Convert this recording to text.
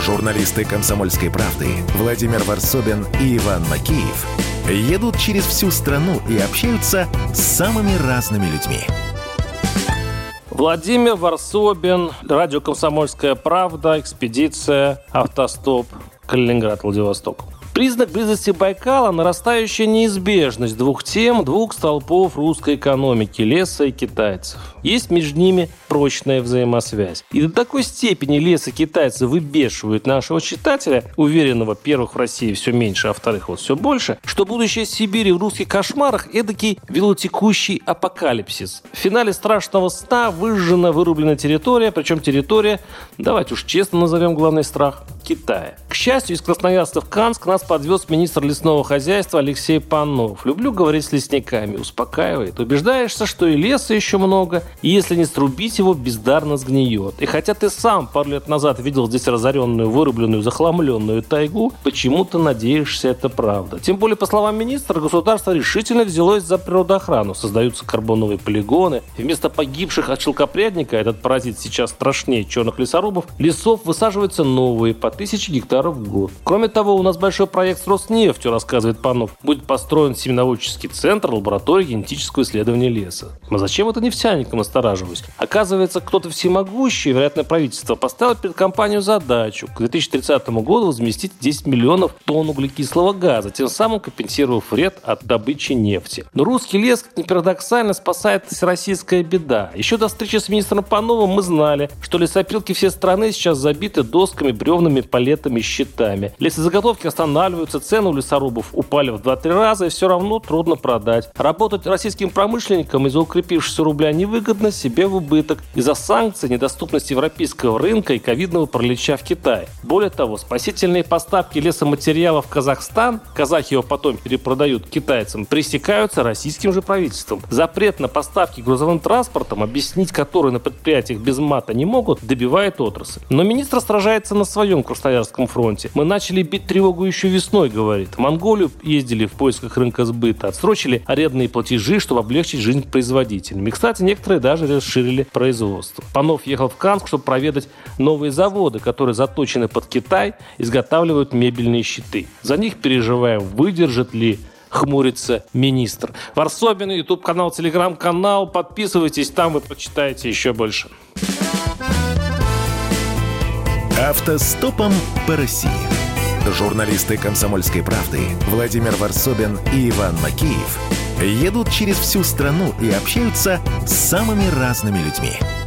Журналисты «Комсомольской правды» Владимир Варсобин и Иван Макеев едут через всю страну и общаются с самыми разными людьми. Владимир Варсобин, радио «Комсомольская правда», экспедиция «Автостоп», Калининград, Владивосток. Признак близости Байкала – нарастающая неизбежность двух тем, двух столпов русской экономики – леса и китайцев. Есть между ними прочная взаимосвязь. И до такой степени лес и китайцы выбешивают нашего читателя, уверенного, первых в России все меньше, а вторых вот все больше, что будущее Сибири в русских кошмарах – эдакий велотекущий апокалипсис. В финале страшного сна выжжена, вырублена территория, причем территория, давайте уж честно назовем главный страх – Китая. Счастью, из Красноярска в Канск нас подвез министр лесного хозяйства Алексей Панов. Люблю говорить с лесниками, успокаивает. Убеждаешься, что и леса еще много, и если не струбить его, бездарно сгниет. И хотя ты сам пару лет назад видел здесь разоренную, вырубленную, захламленную тайгу, почему-то надеешься, это правда. Тем более, по словам министра, государство решительно взялось за природоохрану. Создаются карбоновые полигоны. Вместо погибших от шелкопрядника, этот паразит сейчас страшнее черных лесорубов, лесов высаживаются новые по тысяче гектаров в год. Кроме того, у нас большой проект с Роснефтью, рассказывает Панов. Будет построен семеноводческий центр, лаборатория генетического исследования леса. А зачем это нефтяникам настораживаюсь? Оказывается, кто-то всемогущий, вероятно, правительство, поставил перед компанию задачу к 2030 году возместить 10 миллионов тонн углекислого газа, тем самым компенсировав вред от добычи нефти. Но русский лес, как ни парадоксально, спасает всероссийская беда. Еще до встречи с министром Пановым мы знали, что лесопилки всей страны сейчас забиты досками, бревнами, палетами, щитами. Лесозаготовки останавливаются, цены у лесорубов упали в 2-3 раза, и все равно трудно продать. Работать российским промышленникам из-за укрепившегося рубля невыгодно, себе в убыток. Из-за санкций, недоступности европейского рынка и ковидного паралича в Китае. Более того, спасительные поставки лесоматериалов в Казахстан, казахи его потом перепродают китайцам, пресекаются российским же правительством. Запрет на поставки грузовым транспортом, объяснить который на предприятиях без мата не могут, добивает отрасль. Но министр сражается на своем Красноярском фронте. Мы начали бить тревогу еще весной, говорит. В Монголию ездили в поисках рынка сбыта, отсрочили арендные платежи, чтобы облегчить жизнь производителям. И, кстати, некоторые даже расширили производство. Панов ехал в Канск, чтобы проведать новые заводы, которые заточены под Китай, изготавливают мебельные щиты. За них переживаем, выдержит ли хмурится министр. Варсобин, YouTube-канал, Телеграм-канал. Подписывайтесь, там вы прочитаете еще больше. Автостопом по России. Журналисты «Комсомольской правды» Владимир Варсобин и Иван Макеев едут через всю страну и общаются с самыми разными людьми –